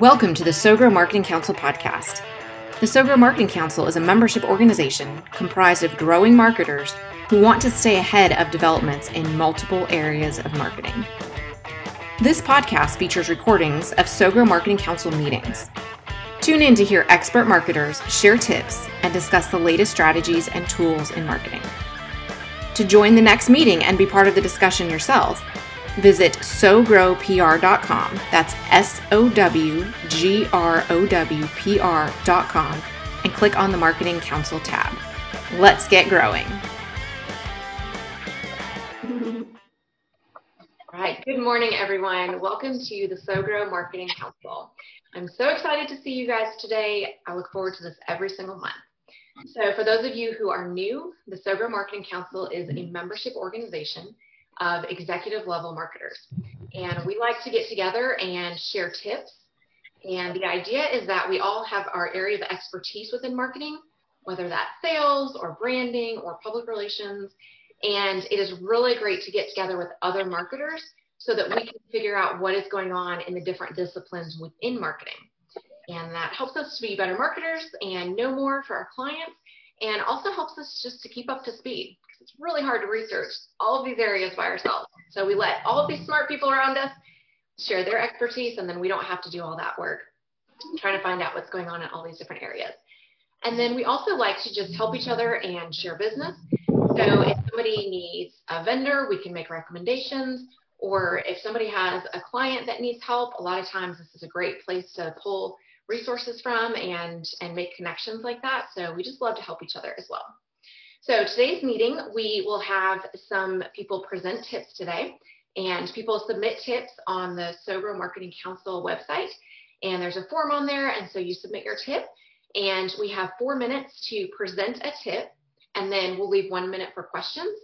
Welcome to the SoGrow Marketing Council podcast. The SoGrow Marketing Council is a membership organization comprised of growing marketers who want to stay ahead of developments in multiple areas of marketing. This podcast features recordings of SoGrow Marketing Council meetings. Tune in to hear expert marketers share tips and discuss the latest strategies and tools in marketing. To join the next meeting and be part of the discussion yourself, visit sogrowpr.com. That's S O W G R O W P R.com and click on the Marketing Council tab. Let's get growing. All right, good morning, everyone. Welcome to the SoGrow Marketing Council. I'm so excited to see you guys today. I look forward to this every single month. So, for those of you who are new, the SoGrow Marketing Council is a membership organization of executive level marketers. And we like to get together and share tips. And the idea is that we all have our area of expertise within marketing, whether that's sales or branding or public relations. And it is really great to get together with other marketers so that we can figure out what is going on in the different disciplines within marketing. And that helps us to be better marketers and know more for our clients and also helps us just to keep up to speed it's really hard to research all of these areas by ourselves. So we let all of these smart people around us share their expertise, and then we don't have to do all that work trying to find out what's going on in all these different areas. And then we also like to just help each other and share business. So if somebody needs a vendor, we can make recommendations. Or if somebody has a client that needs help, a lot of times this is a great place to pull resources from and, and make connections like that. So we just love to help each other as well. So today's meeting, we will have some people present tips today and people submit tips on the SoGrow Marketing Council website. And there's a form on there. And so you submit your tip and we have four minutes to present a tip and then we'll leave one minute for questions.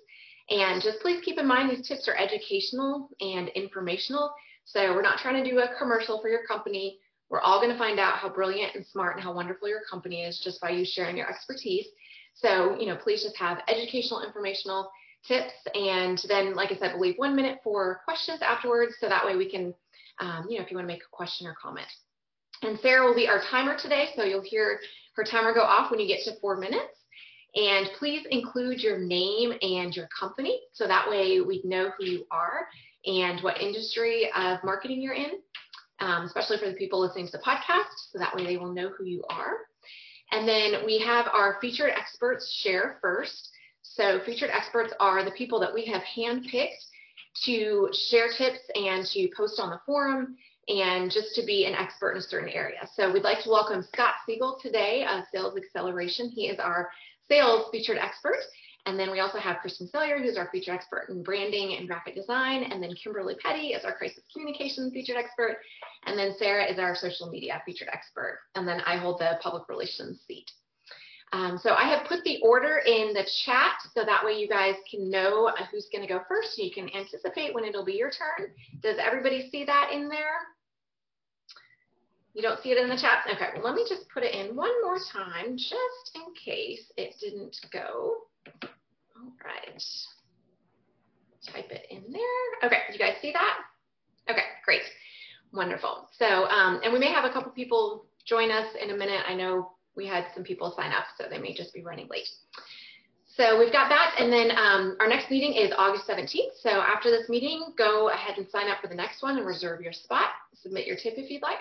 And just please keep in mind these tips are educational and informational. So we're not trying to do a commercial for your company. We're all going to find out how brilliant and smart and how wonderful your company is just by you sharing your expertise. So, you know, please just have educational, informational tips. And then, like I said, we'll leave one minute for questions afterwards. So that way we can, um, you know, if you want to make a question or comment. And Sarah will be our timer today. So you'll hear her timer go off when you get to four minutes. And please include your name and your company. So that way we know who you are and what industry of marketing you're in, um, especially for the people listening to the podcast. So that way they will know who you are. And then we have our featured experts share first. So featured experts are the people that we have handpicked to share tips and to post on the forum and just to be an expert in a certain area. So we'd like to welcome Scott Siegel today of Sales Acceleration. He is our sales featured expert. And then we also have Kristen Sellier, who's our featured expert in branding and graphic design. And then Kimberly Petty is our crisis communications featured expert. And then Sarah is our social media featured expert. And then I hold the public relations seat. Um, so I have put the order in the chat so that way you guys can know who's going to go first. So you can anticipate when it'll be your turn. Does everybody see that in there? You don't see it in the chat? Okay, well, let me just put it in one more time just in case it didn't go. All right. Type it in there. Okay, you guys see that? Okay, great. Wonderful. So, um, and we may have a couple people join us in a minute. I know we had some people sign up, so they may just be running late. So we've got that, and then um, our next meeting is August 17th. So after this meeting, go ahead and sign up for the next one and reserve your spot. Submit your tip if you'd like.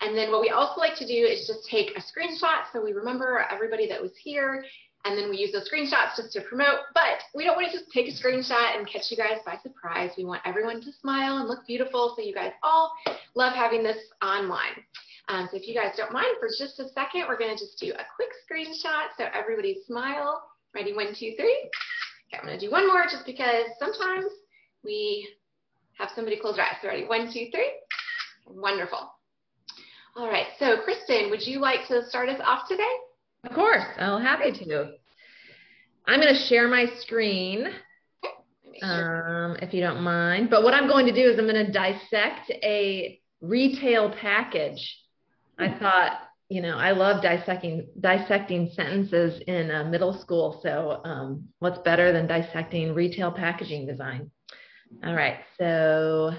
And then what we also like to do is just take a screenshot so we remember everybody that was here and then we use those screenshots just to promote. But we don't want to just take a screenshot and catch you guys by surprise. We want everyone to smile and look beautiful so you guys all love having this online. Um, so if you guys don't mind for just a second, we're going to just do a quick screenshot so everybody smile. Ready? One, two, three. Okay, I'm going to do one more just because sometimes we have somebody close their eyes. So ready? One, two, three. Wonderful. All right. So Kristen, would you like to start us off today? Of course, I'll happy to. I'm going to share my screen, um, if you don't mind. But what I'm going to do is I'm going to dissect a retail package. I thought, you know, I love dissecting dissecting sentences in uh, middle school. So um, what's better than dissecting retail packaging design? All right, so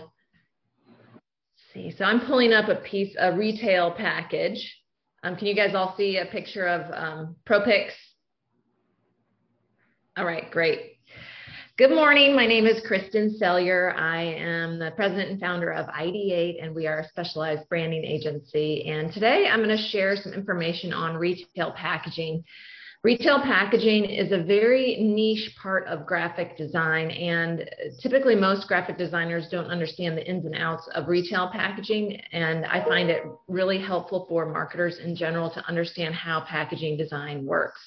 see. So I'm pulling up a piece, a retail package. Um, can you guys all see a picture of um, ProPix? All right, great. Good morning. My name is Kristen Sellier. I am the president and founder of ID8, and we are a specialized branding agency. And today I'm going to share some information on retail packaging. Retail packaging is a very niche part of graphic design, and typically most graphic designers don't understand the ins and outs of retail packaging. And I find it really helpful for marketers in general to understand how packaging design works.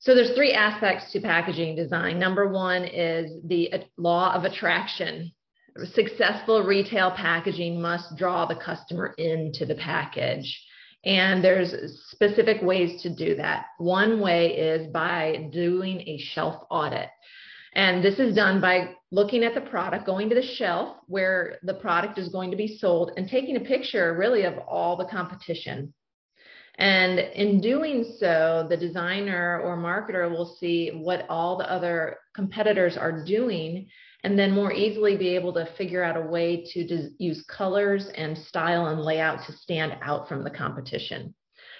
So there's three aspects to packaging design. Number one is the law of attraction. Successful retail packaging must draw the customer into the package. And there's specific ways to do that. One way is by doing a shelf audit. And this is done by looking at the product, going to the shelf where the product is going to be sold, and taking a picture really of all the competition. And in doing so, the designer or marketer will see what all the other competitors are doing and then more easily be able to figure out a way to use colors and style and layout to stand out from the competition.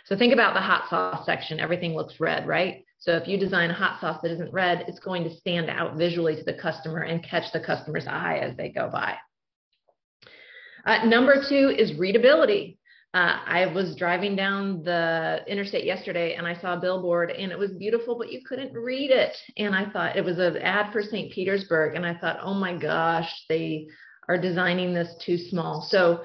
So think about the hot sauce section. Everything looks red, right? So if you design a hot sauce that isn't red, it's going to stand out visually to the customer and catch the customer's eye as they go by. Uh, number two is readability. Uh, I was driving down the interstate yesterday and I saw a billboard and it was beautiful, but you couldn't read it. And I thought it was an ad for St. Petersburg. And I thought, oh my gosh, they are designing this too small. So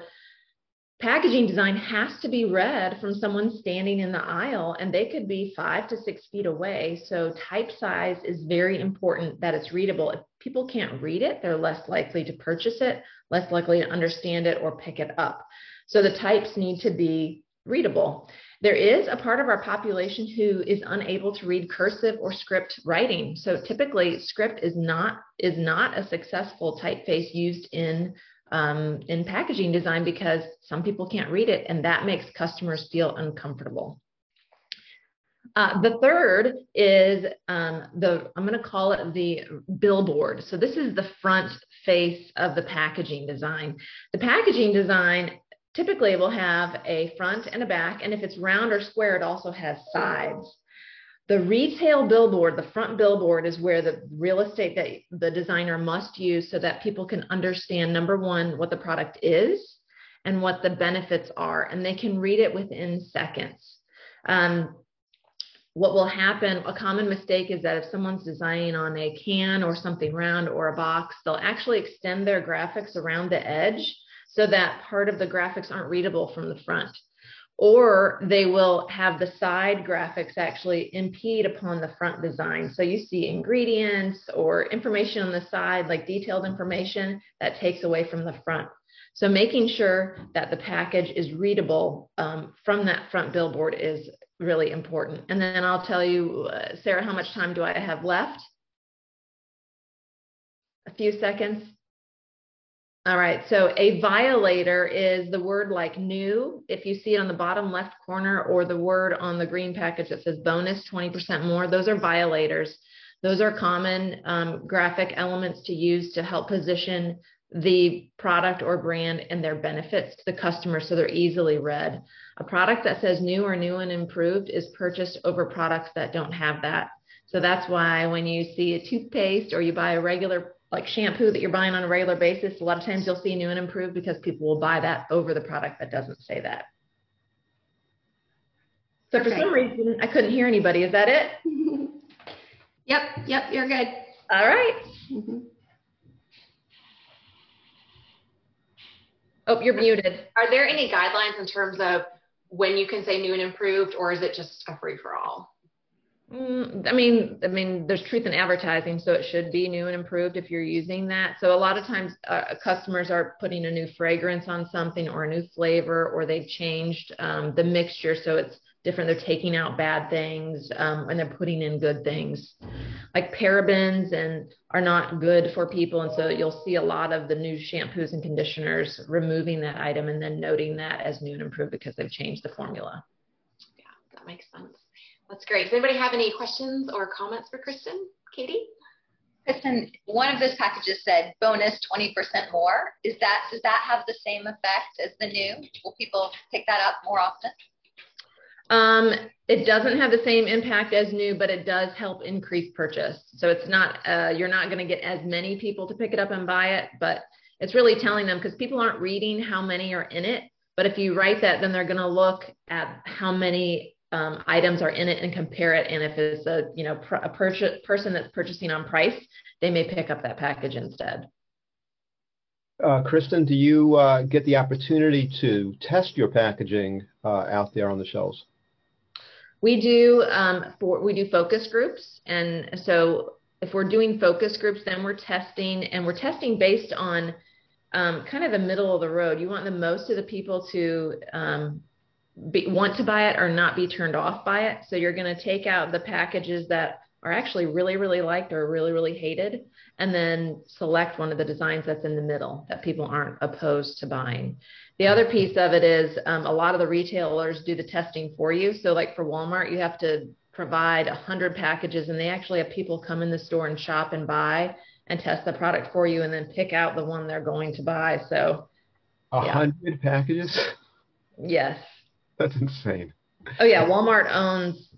packaging design has to be read from someone standing in the aisle and they could be five to six feet away. So type size is very important that it's readable. If people can't read it, they're less likely to purchase it, less likely to understand it or pick it up. So the types need to be readable. There is a part of our population who is unable to read cursive or script writing. So typically script is not is not a successful typeface used in um, in packaging design because some people can't read it and that makes customers feel uncomfortable. Uh, the third is um, the, I'm going to call it the billboard. So this is the front face of the packaging design. The packaging design typically will have a front and a back, and if it's round or square, it also has sides. The retail billboard, the front billboard, is where the real estate that the designer must use so that people can understand number one, what the product is and what the benefits are, and they can read it within seconds. Um, what will happen, a common mistake is that if someone's designing on a can or something round or a box, they'll actually extend their graphics around the edge so that part of the graphics aren't readable from the front. Or they will have the side graphics actually impede upon the front design. So you see ingredients or information on the side, like detailed information that takes away from the front. So making sure that the package is readable um, from that front billboard is really important. And then I'll tell you, uh, Sarah, how much time do I have left? A few seconds. All right, so a violator is the word like new. If you see it on the bottom left corner or the word on the green package that says bonus 20% more, those are violators. Those are common um, graphic elements to use to help position the product or brand and their benefits to the customer so they're easily read. A product that says new or new and improved is purchased over products that don't have that. So that's why when you see a toothpaste or you buy a regular like shampoo that you're buying on a regular basis, a lot of times you'll see new and improved because people will buy that over the product that doesn't say that. So okay. for some reason, I couldn't hear anybody. Is that it? yep, yep, you're good. All right. mm-hmm. Oh, you're muted. Are there any guidelines in terms of when you can say new and improved, or is it just a free for all? Mm, I mean, I mean, there's truth in advertising, so it should be new and improved if you're using that. So a lot of times, uh, customers are putting a new fragrance on something or a new flavor, or they've changed um, the mixture so it's different. They're taking out bad things um, and they're putting in good things, like parabens, and are not good for people. And so you'll see a lot of the new shampoos and conditioners removing that item and then noting that as new and improved because they've changed the formula. Yeah, that makes sense. That's great. Does anybody have any questions or comments for Kristen? Katie? Kristen, one of those packages said bonus 20% more. Is that does that have the same effect as the new? Will people pick that up more often? Um, it doesn't have the same impact as new, but it does help increase purchase. So it's not uh, you're not going to get as many people to pick it up and buy it, but it's really telling them because people aren't reading how many are in it. But if you write that, then they're going to look at how many um, items are in it and compare it. And if it's a you know pr- a purchase, person that's purchasing on price, they may pick up that package instead. Uh, Kristen, do you uh, get the opportunity to test your packaging uh, out there on the shelves? We do um, for we do focus groups, and so if we're doing focus groups, then we're testing, and we're testing based on um, kind of the middle of the road. You want the most of the people to um, be, want to buy it or not be turned off by it. So you're going to take out the packages that are actually really, really liked or really, really hated, and then select one of the designs that's in the middle that people aren't opposed to buying. The other piece of it is um, a lot of the retailers do the testing for you. So, like for Walmart, you have to provide 100 packages, and they actually have people come in the store and shop and buy and test the product for you, and then pick out the one they're going to buy. So, a yeah. hundred packages. Yes. That's insane. Oh yeah, Walmart owns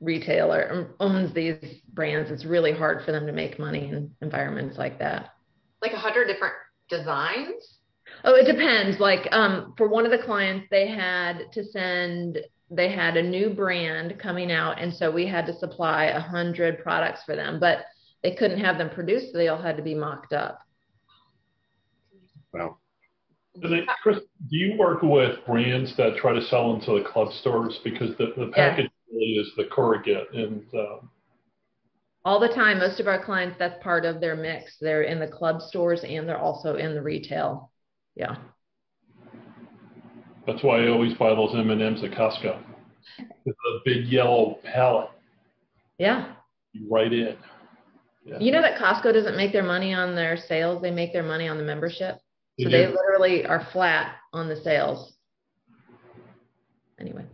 retailer um, owns these brands. It's really hard for them to make money in environments like that. Like a hundred different designs. Oh, it depends. Like um, for one of the clients, they had to send. They had a new brand coming out, and so we had to supply a hundred products for them, but they couldn't have them produced. So they all had to be mocked up. Wow. Then, Chris, do you work with brands that try to sell into the club stores? Because the, the package yeah. really is the corrugate and um, all the time. Most of our clients that's part of their mix. They're in the club stores and they're also in the retail. Yeah. That's why i always buy those m&ms at costco. With a big yellow pallet. Yeah. Right in. Yeah. you know that costco doesn't make their money on their sales. They make their money on the membership so they literally are flat on the sales. Anyway.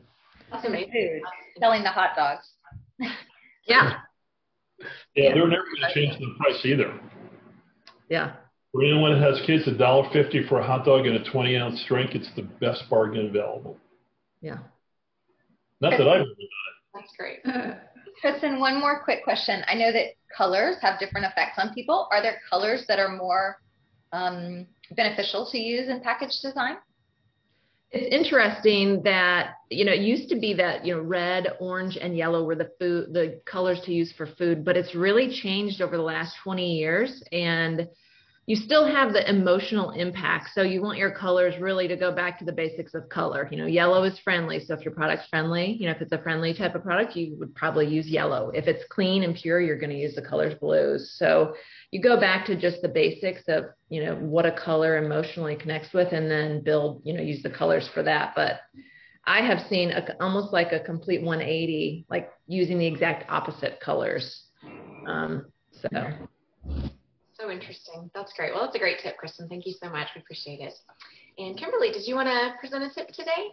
That's amazing. Selling the hot dogs. yeah. Yeah, they're never going to change the price either. Yeah. For anyone that has kids, a dollar fifty for a hot dog and a twenty ounce drink, it's the best bargain available. Yeah. Not that I've ever done it. That's great. Kristen, one more quick question. I know that colors have different effects on people. Are there colors that are more um, beneficial to use in package design? It's interesting that you know it used to be that you know red, orange, and yellow were the food the colors to use for food, but it's really changed over the last 20 years and you still have the emotional impact. So you want your colors really to go back to the basics of color. You know, yellow is friendly. So if your product's friendly, you know, if it's a friendly type of product, you would probably use yellow. If it's clean and pure, you're going to use the colors blues. So you go back to just the basics of, you know, what a color emotionally connects with and then build, you know, use the colors for that. But I have seen a, almost like a complete 180, like using the exact opposite colors. Um, so so interesting. That's great. Well, that's a great tip, Kristen. Thank you so much. We appreciate it. And Kimberly, did you want to present a tip today?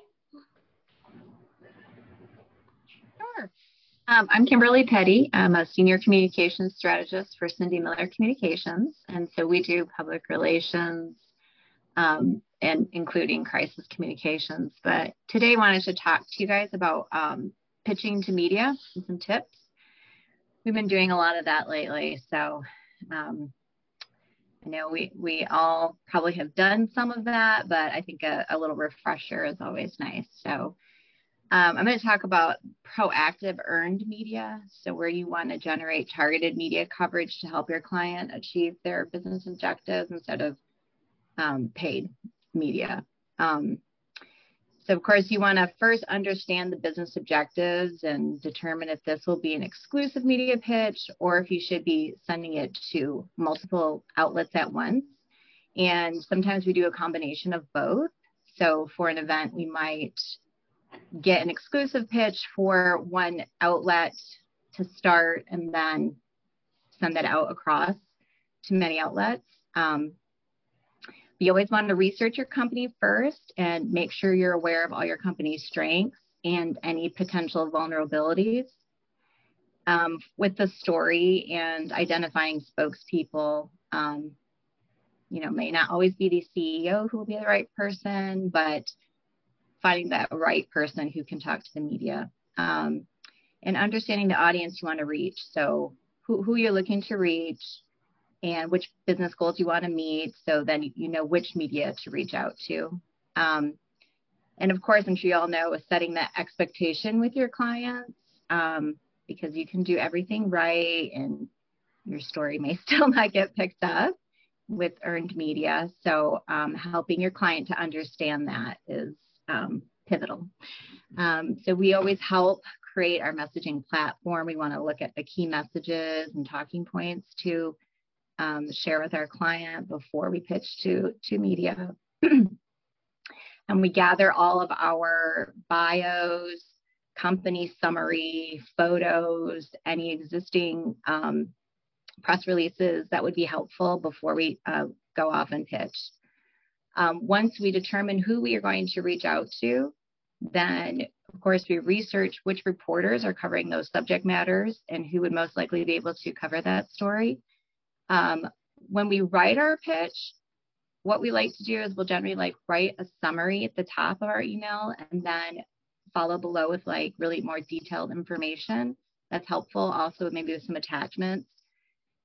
Sure. Um, I'm Kimberly Petty. I'm a senior communications strategist for Cindy Miller Communications. And so we do public relations um, and including crisis communications. But today I wanted to talk to you guys about um, pitching to media and some tips. We've been doing a lot of that lately. So I know we, we all probably have done some of that, but I think a, a little refresher is always nice. So um, I'm going to talk about proactive earned media. So where you want to generate targeted media coverage to help your client achieve their business objectives instead of um, paid media. Um, so, of course, you want to first understand the business objectives and determine if this will be an exclusive media pitch or if you should be sending it to multiple outlets at once. And sometimes we do a combination of both. So, for an event, we might get an exclusive pitch for one outlet to start and then send that out across to many outlets. Um, you always want to research your company first and make sure you're aware of all your company's strengths and any potential vulnerabilities. um, with the story and identifying spokespeople. Um, you know, may not always be the CEO who will be the right person, but finding that right person who can talk to the media um, and understanding the audience you want to reach. So, who, who you're looking to reach and which business goals you want to meet. So then you know which media to reach out to. Um, and of course, I'm sure you all know, is setting that expectation with your clients um, because you can do everything right and your story may still not get picked up with earned media. So um, helping your client to understand that is um, pivotal. Um, so we always help create our messaging platform. We want to look at the key messages and talking points to um, share with our client before we pitch to, to media. and we gather all of our bios, company summary, photos, any existing um, press releases that would be helpful before we uh, go off and pitch. Um, once we determine who we are going to reach out to, then of course we research which reporters are covering those subject matters and who would most likely be able to cover that story. Um, when we write our pitch, what we like to do is we'll generally like write a summary at the top of our email and then follow below with like really more detailed information that's helpful also maybe with some attachments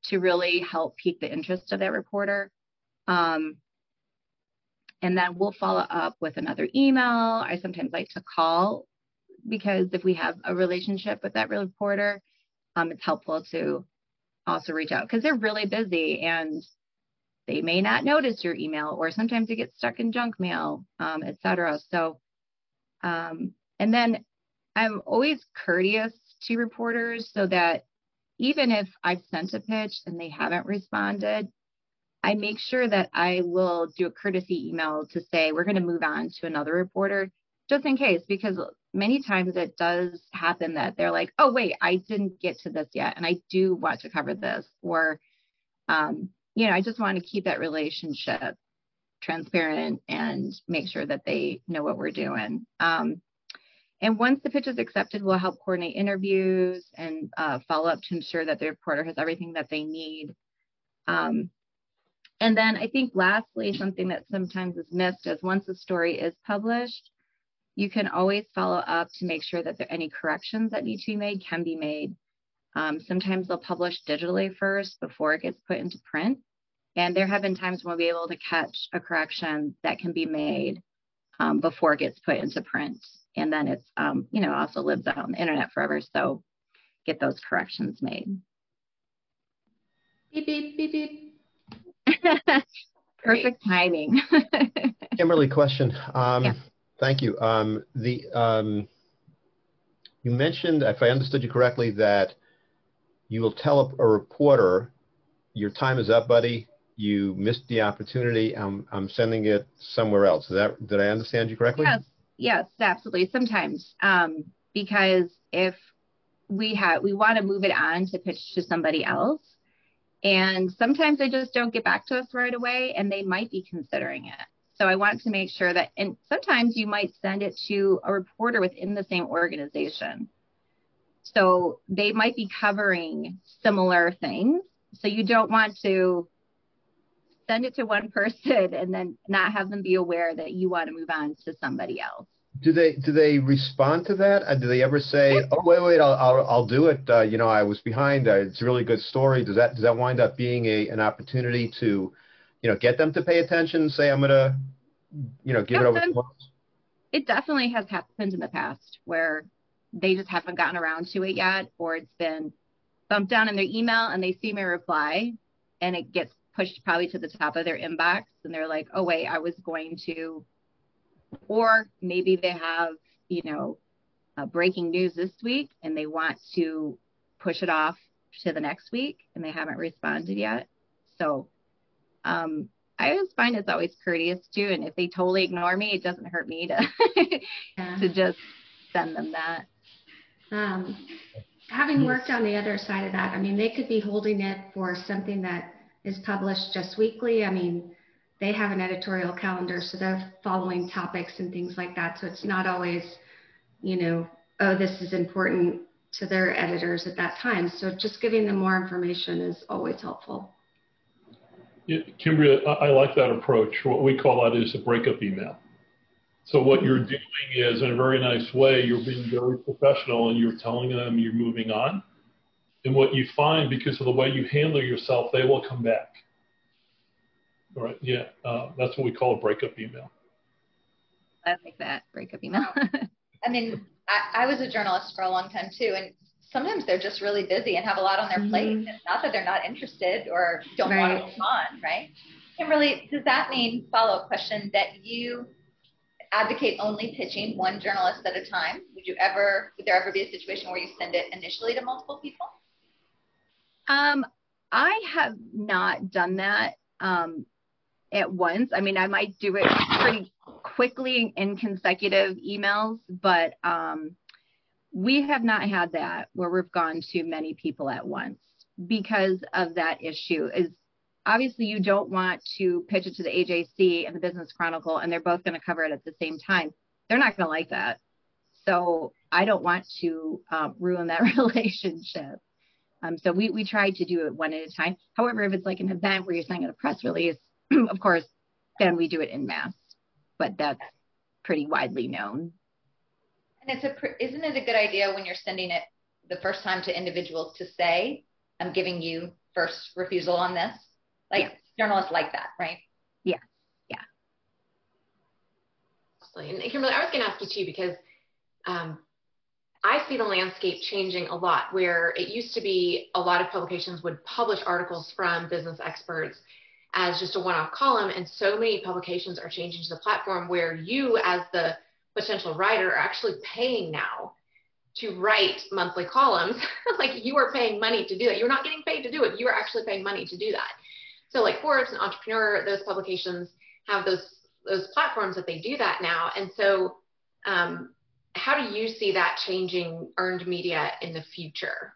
to really help pique the interest of that reporter. Um, and then we'll follow up with another email. I sometimes like to call because if we have a relationship with that reporter um, it's helpful to also reach out because they're really busy and they may not notice your email or sometimes it gets stuck in junk mail, um, etc. So, um, and then I'm always courteous to reporters so that even if I've sent a pitch and they haven't responded, I make sure that I will do a courtesy email to say we're going to move on to another reporter just in case, because many times it does happen that they're like, oh, wait, I didn't get to this yet, and I do want to cover this. Or, um, you know, I just want to keep that relationship transparent and make sure that they know what we're doing. Um, and once the pitch is accepted, we'll help coordinate interviews and uh, follow up to ensure that the reporter has everything that they need. Um, and then I think lastly, something that sometimes is missed is once the story is published, you can always follow up to make sure that there any corrections that need to be made can be made. Um, sometimes they'll publish digitally first before it gets put into print. And there have been times when we'll be able to catch a correction that can be made um, before it gets put into print. And then it's, um, you know, also lives out on the internet forever. So get those corrections made. Beep, beep, beep, beep. Perfect timing. Kimberly, question. Um, yeah. Thank you. Um, the um, you mentioned, if I understood you correctly, that you will tell a, a, reporter, "Your time is up, buddy. You missed the opportunity. I'm I'm sending it somewhere else." Is that did I understand you correctly? Yes. Yes, absolutely. Sometimes, um, because if we have we want to move it on to pitch to somebody else, and sometimes they just don't get back to us right away, and they might be considering it. So I want to make sure that, and sometimes you might send it to a reporter within the same organization. So they might be covering similar things. So you don't want to send it to one person and then not have them be aware that you want to move on to somebody else. Do they do they respond to that? Uh, do they ever say, "Oh, wait, wait, I'll I'll, I'll do it"? Uh, you know, I was behind. Uh, it's a really good story. Does that does that wind up being a an opportunity to you know, get them to pay attention, say I'm going to, you know, give it over to It definitely has happened in the past where they just haven't gotten around to it yet, or it's been bumped down in their email and they see my reply and it gets pushed probably to the top of their inbox and they're like, oh, wait, I was going to, or maybe they have, you know, uh, breaking news this week and they want to push it off to the next week and they haven't responded yet. So um, I always find it's always courteous too. And if they totally ignore me, it doesn't hurt me to yeah. to just send them that. Um, having worked on the other side of that, I mean, they could be holding it for something that is published just weekly. I mean, they have an editorial calendar, so they're following topics and things like that. So it's not always, you know, oh, this is important to their editors at that time. So just giving them more information is always helpful. Yeah, Kimberly, I, I like that approach. What we call that is a breakup email. So what you're doing is, in a very nice way, you're being very professional and you're telling them you're moving on. And what you find, because of the way you handle yourself, they will come back. All right. Yeah. Uh, that's what we call a breakup email. I like that breakup email. I mean, I, I was a journalist for a long time too, and sometimes they're just really busy and have a lot on their mm-hmm. plate. It's not that they're not interested or don't right. want to move on, right? Kimberly, does that mean follow up question that you advocate only pitching one journalist at a time? Would you ever, would there ever be a situation where you send it initially to multiple people? Um, I have not done that um, at once. I mean, I might do it pretty quickly in consecutive emails, but um, we have not had that where we've gone to many people at once because of that issue. Is obviously you don't want to pitch it to the AJC and the Business Chronicle, and they're both going to cover it at the same time. They're not going to like that. So I don't want to um, ruin that relationship. Um, so we, we try to do it one at a time. However, if it's like an event where you're sending a press release, of course, then we do it in mass. But that's pretty widely known. And it's a isn't it a good idea when you're sending it the first time to individuals to say, "I'm giving you first refusal on this." Like yeah. journalists like that, right? Yeah. Yeah. And Kimberly, I was going to ask you too because um, I see the landscape changing a lot where it used to be a lot of publications would publish articles from business experts as just a one-off column and so many publications are changing to the platform where you as the potential writer are actually paying now to write monthly columns like you are paying money to do that you're not getting paid to do it you are actually paying money to do that so like Forbes and Entrepreneur, those publications have those those platforms that they do that now. And so um, how do you see that changing earned media in the future?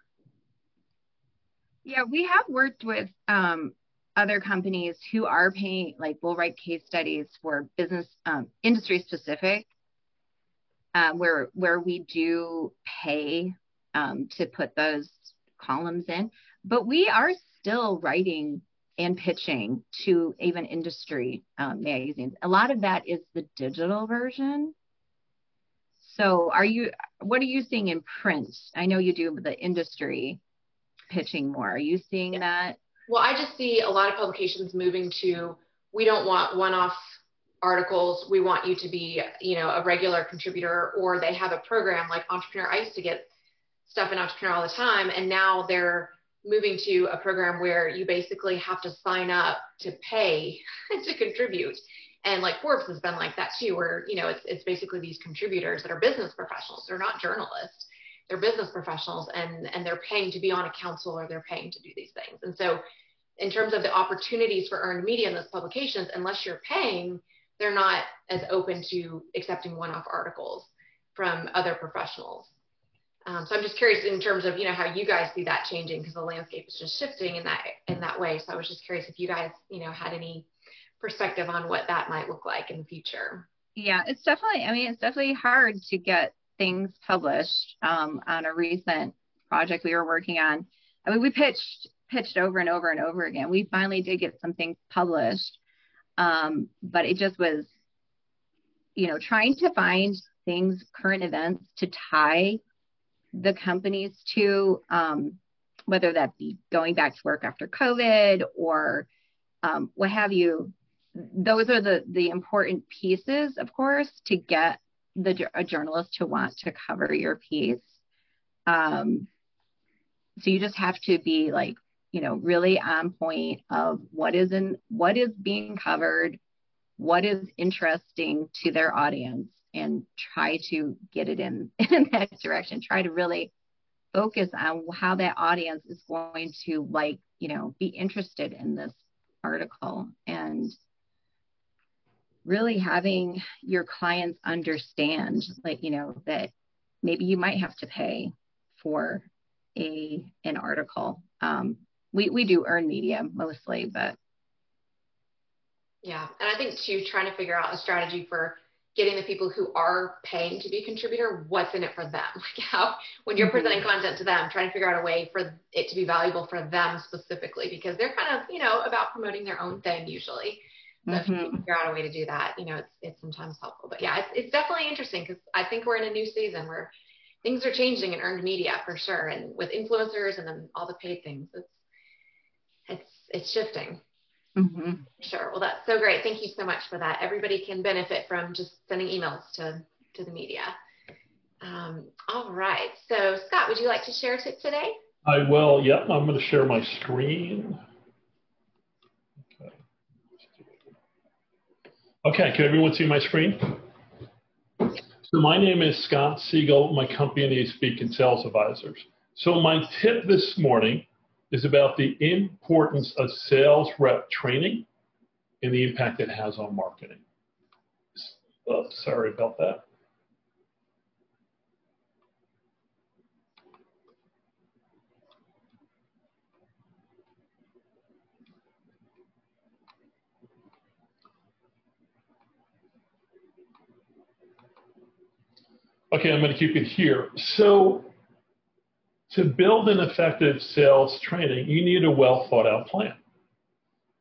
Yeah, we have worked with um, other companies who are paying, like we'll write case studies for business um, industry specific, um, where where we do pay um, to put those columns in, but we are still writing and pitching to even industry um, magazines. A lot of that is the digital version. So, are you? What are you seeing in print? I know you do the industry pitching more. Are you seeing yeah. that? Well, I just see a lot of publications moving to we don't want one-off articles. We want you to be, you know, a regular contributor, or they have a program like Entrepreneur. I used to get stuff in Entrepreneur all the time, and now they're moving to a program where you basically have to sign up to pay to contribute. And like Forbes has been like that too, where you know it's it's basically these contributors that are business professionals. They're not journalists. They're business professionals and and they're paying to be on a council or they're paying to do these things. And so in terms of the opportunities for earned media in those publications, unless you're paying, they're not as open to accepting one-off articles from other professionals. Um, so I'm just curious in terms of you know how you guys see that changing because the landscape is just shifting in that in that way. So I was just curious if you guys you know had any perspective on what that might look like in the future. Yeah, it's definitely. I mean, it's definitely hard to get things published um, on a recent project we were working on. I mean, we pitched pitched over and over and over again. We finally did get some things published, um, but it just was, you know, trying to find things, current events to tie the companies to, um, whether that be going back to work after COVID or um, what have you. Those are the the important pieces, of course, to get the a journalist to want to cover your piece. Um, so you just have to be like, you know, really on point of what is in what is being covered, what is interesting to their audience, and try to get it in, in that direction. Try to really focus on how that audience is going to like, you know, be interested in this article and really having your clients understand like, you know, that maybe you might have to pay for a an article. Um, we, we do earn media mostly, but yeah. And I think too, trying to figure out a strategy for getting the people who are paying to be a contributor what's in it for them like how when you're mm-hmm. presenting content to them trying to figure out a way for it to be valuable for them specifically because they're kind of you know about promoting their own thing usually so mm-hmm. if you mm-hmm. figure out a way to do that you know it's, it's sometimes helpful but yeah it's, it's definitely interesting because i think we're in a new season where things are changing in earned media for sure and with influencers and then all the paid things it's it's it's shifting Mm-hmm. Sure. Well, that's so great. Thank you so much for that. Everybody can benefit from just sending emails to, to the media. Um, all right. So, Scott, would you like to share a tip today? I will. Yep. I'm going to share my screen. Okay. Okay. Can everyone see my screen? So, my name is Scott Siegel. My company is Beacon Sales Advisors. So, my tip this morning is about the importance of sales rep training and the impact it has on marketing. Oh, sorry about that. Okay, I'm going to keep it here. So to build an effective sales training, you need a well thought out plan.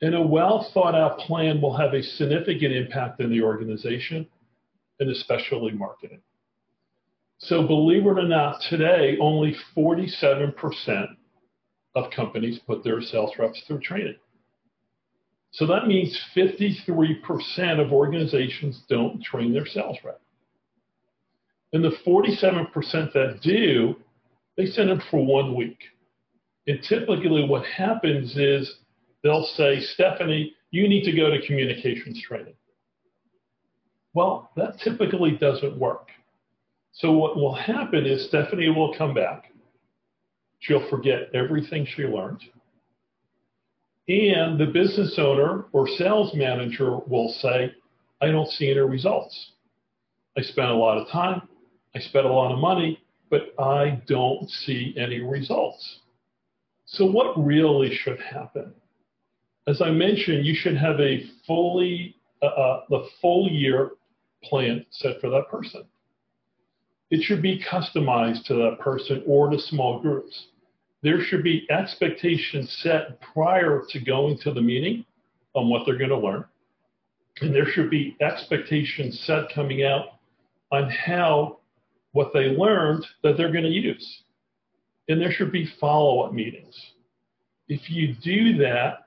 And a well thought out plan will have a significant impact in the organization and especially marketing. So, believe it or not, today only 47% of companies put their sales reps through training. So that means 53% of organizations don't train their sales rep. And the 47% that do they send them for one week. And typically, what happens is they'll say, Stephanie, you need to go to communications training. Well, that typically doesn't work. So, what will happen is Stephanie will come back. She'll forget everything she learned. And the business owner or sales manager will say, I don't see any results. I spent a lot of time, I spent a lot of money, but I don't see any results. So, what really should happen? As I mentioned, you should have a fully, uh, uh, the full year plan set for that person. It should be customized to that person or to small groups. There should be expectations set prior to going to the meeting on what they're going to learn. And there should be expectations set coming out on how what they learned that they're going to use. And there should be follow up meetings. If you do that,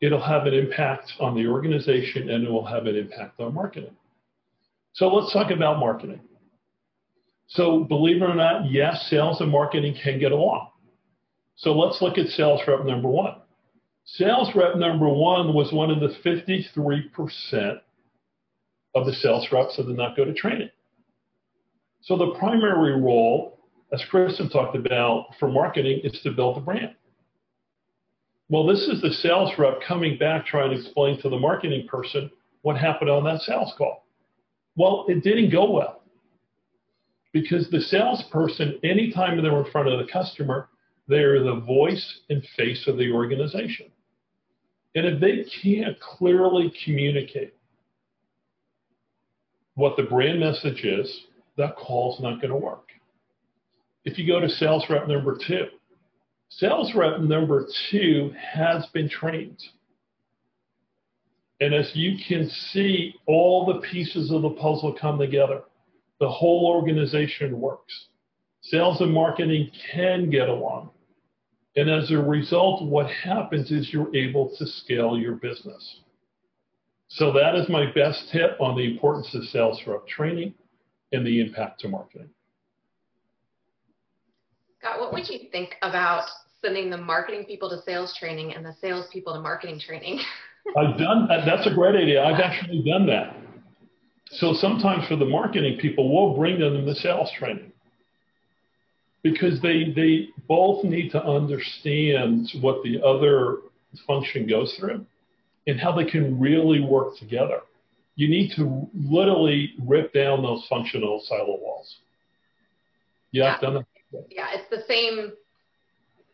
it'll have an impact on the organization and it will have an impact on marketing. So let's talk about marketing. So, believe it or not, yes, sales and marketing can get along. So, let's look at sales rep number one. Sales rep number one was one of the 53% of the sales reps that did not go to training. So the primary role, as Kristen talked about for marketing, is to build the brand. Well, this is the sales rep coming back trying to explain to the marketing person what happened on that sales call. Well, it didn't go well because the salesperson, anytime they're in front of the customer, they're the voice and face of the organization. And if they can't clearly communicate what the brand message is, that call's not going to work. If you go to sales rep number two, sales rep number two has been trained. And as you can see, all the pieces of the puzzle come together. The whole organization works. Sales and marketing can get along. And as a result, what happens is you're able to scale your business. So that is my best tip on the importance of sales rep training and the impact to marketing. Scott, what would you think about sending the marketing people to sales training and the sales people to marketing training? I've done that. That's a great idea. I've actually done that. So sometimes for the marketing people, we'll bring them to the sales training because they they both need to understand what the other function goes through and how they can really work together you need to literally rip down those functional silo walls. Yeah, yeah. done that. Yeah, it's the same,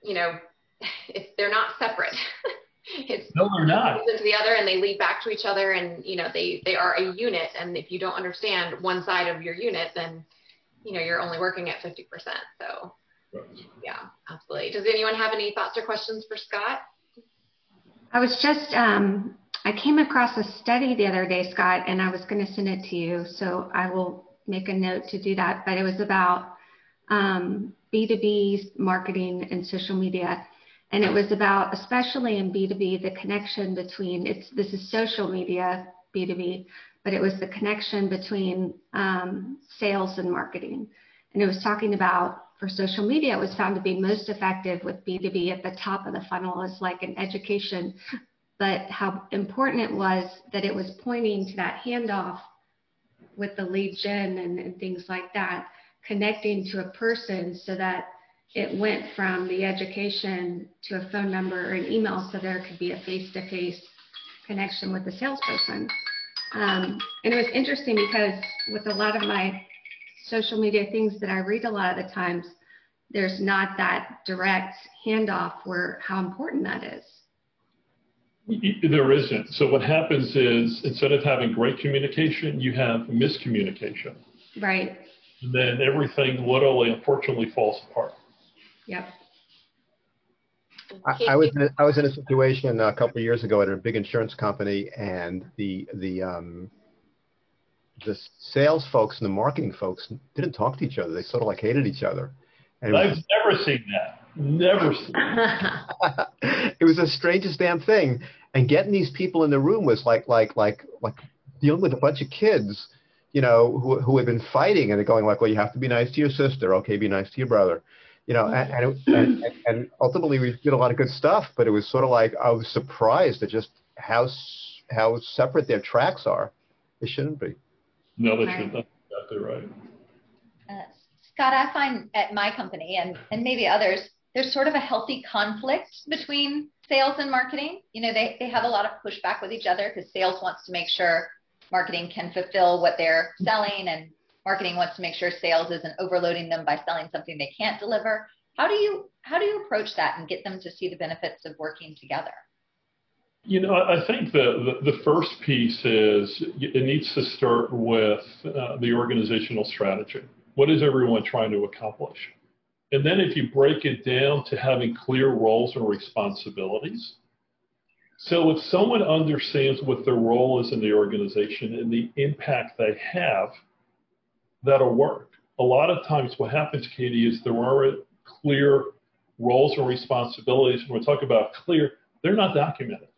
you know, if they're not separate. it's no, they're not. To the other, and they lead back to each other, and you know they they are a unit. And if you don't understand one side of your unit, then you know you're only working at 50%. So yeah, absolutely. Does anyone have any thoughts or questions for Scott? I was just um, I came across a study the other day, Scott, and I was going to send it to you. So I will make a note to do that. But it was about um, B2B marketing and social media. And it was about, especially in B2B, the connection between it's this is social media B2B, but it was the connection between um, sales and marketing. And it was talking about for social media, it was found to be most effective with B2B at the top of the funnel as like an education, but how important it was that it was pointing to that handoff with the lead gen and, and things like that, connecting to a person so that it went from the education to a phone number or an email so there could be a face-to-face connection with the salesperson. Um, and it was interesting because with a lot of my social media things that I read a lot of the times, there's not that direct handoff where how important that is. There isn't. So what happens is instead of having great communication, you have miscommunication. Right. And then everything literally, unfortunately, falls apart. Yep. I, I was in a, I was in a situation a couple of years ago at a big insurance company, and the the um, the sales folks and the marketing folks didn't talk to each other. They sort of like hated each other. And I've was, never seen that. Never seen. It was the strangest damn thing. And getting these people in the room was like like like like dealing with a bunch of kids, you know, who who had been fighting and going like, well, you have to be nice to your sister. Okay, be nice to your brother you know, and and, and, and ultimately we did a lot of good stuff, but it was sort of like I was surprised at just how how separate their tracks are. They shouldn't be. No, they shouldn't. That's exactly right. Uh, Scott, I find at my company and and maybe others, there's sort of a healthy conflict between sales and marketing. You know, they they have a lot of pushback with each other because sales wants to make sure marketing can fulfill what they're selling and marketing wants to make sure sales isn't overloading them by selling something they can't deliver. How do you how do you approach that and get them to see the benefits of working together? You know, I think the, the, the first piece is it needs to start with uh, the organizational strategy. What is everyone trying to accomplish? And then if you break it down to having clear roles and responsibilities, so if someone understands what their role is in the organization and the impact they have, that'll work. A lot of times what happens, Katie, is there aren't clear roles and responsibilities. When we talk about clear, they're not documented.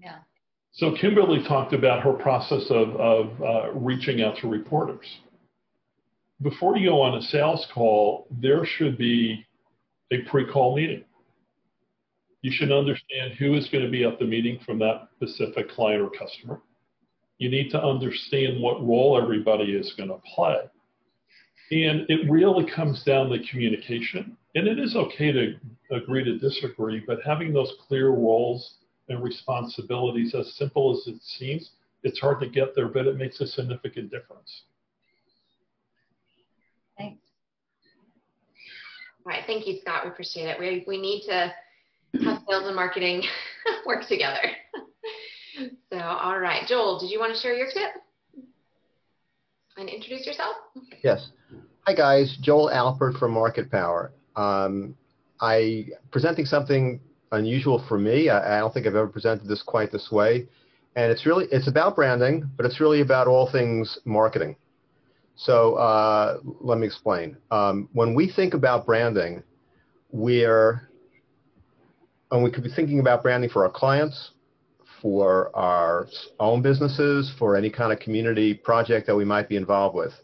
Yeah. So Kimberly talked about her process of, of uh, reaching out to reporters. Before you go on a sales call, there should be a pre-call meeting. You should understand who is going to be at the meeting from that specific client or customer. You need to understand what role everybody is going to play. And it really comes down to communication. And it is okay to agree to disagree, but having those clear roles and responsibilities, as simple as it seems, it's hard to get there, but it makes a significant difference. Thanks. All right, thank you, Scott. We appreciate it. We, we need to have sales and marketing work together. so, all right, Joel, did you want to share your tip and introduce yourself? Yes. Hi guys, Joel Alpert from Market Power. Um, I presenting something unusual for me. I, I, don't think I've ever presented this quite this way, and it's really it's about branding, but it's really about all things marketing. So uh, let me explain. Um, when we think about branding, we're and we could be thinking about branding for our clients, for our own businesses, for any kind of community project that we might be involved with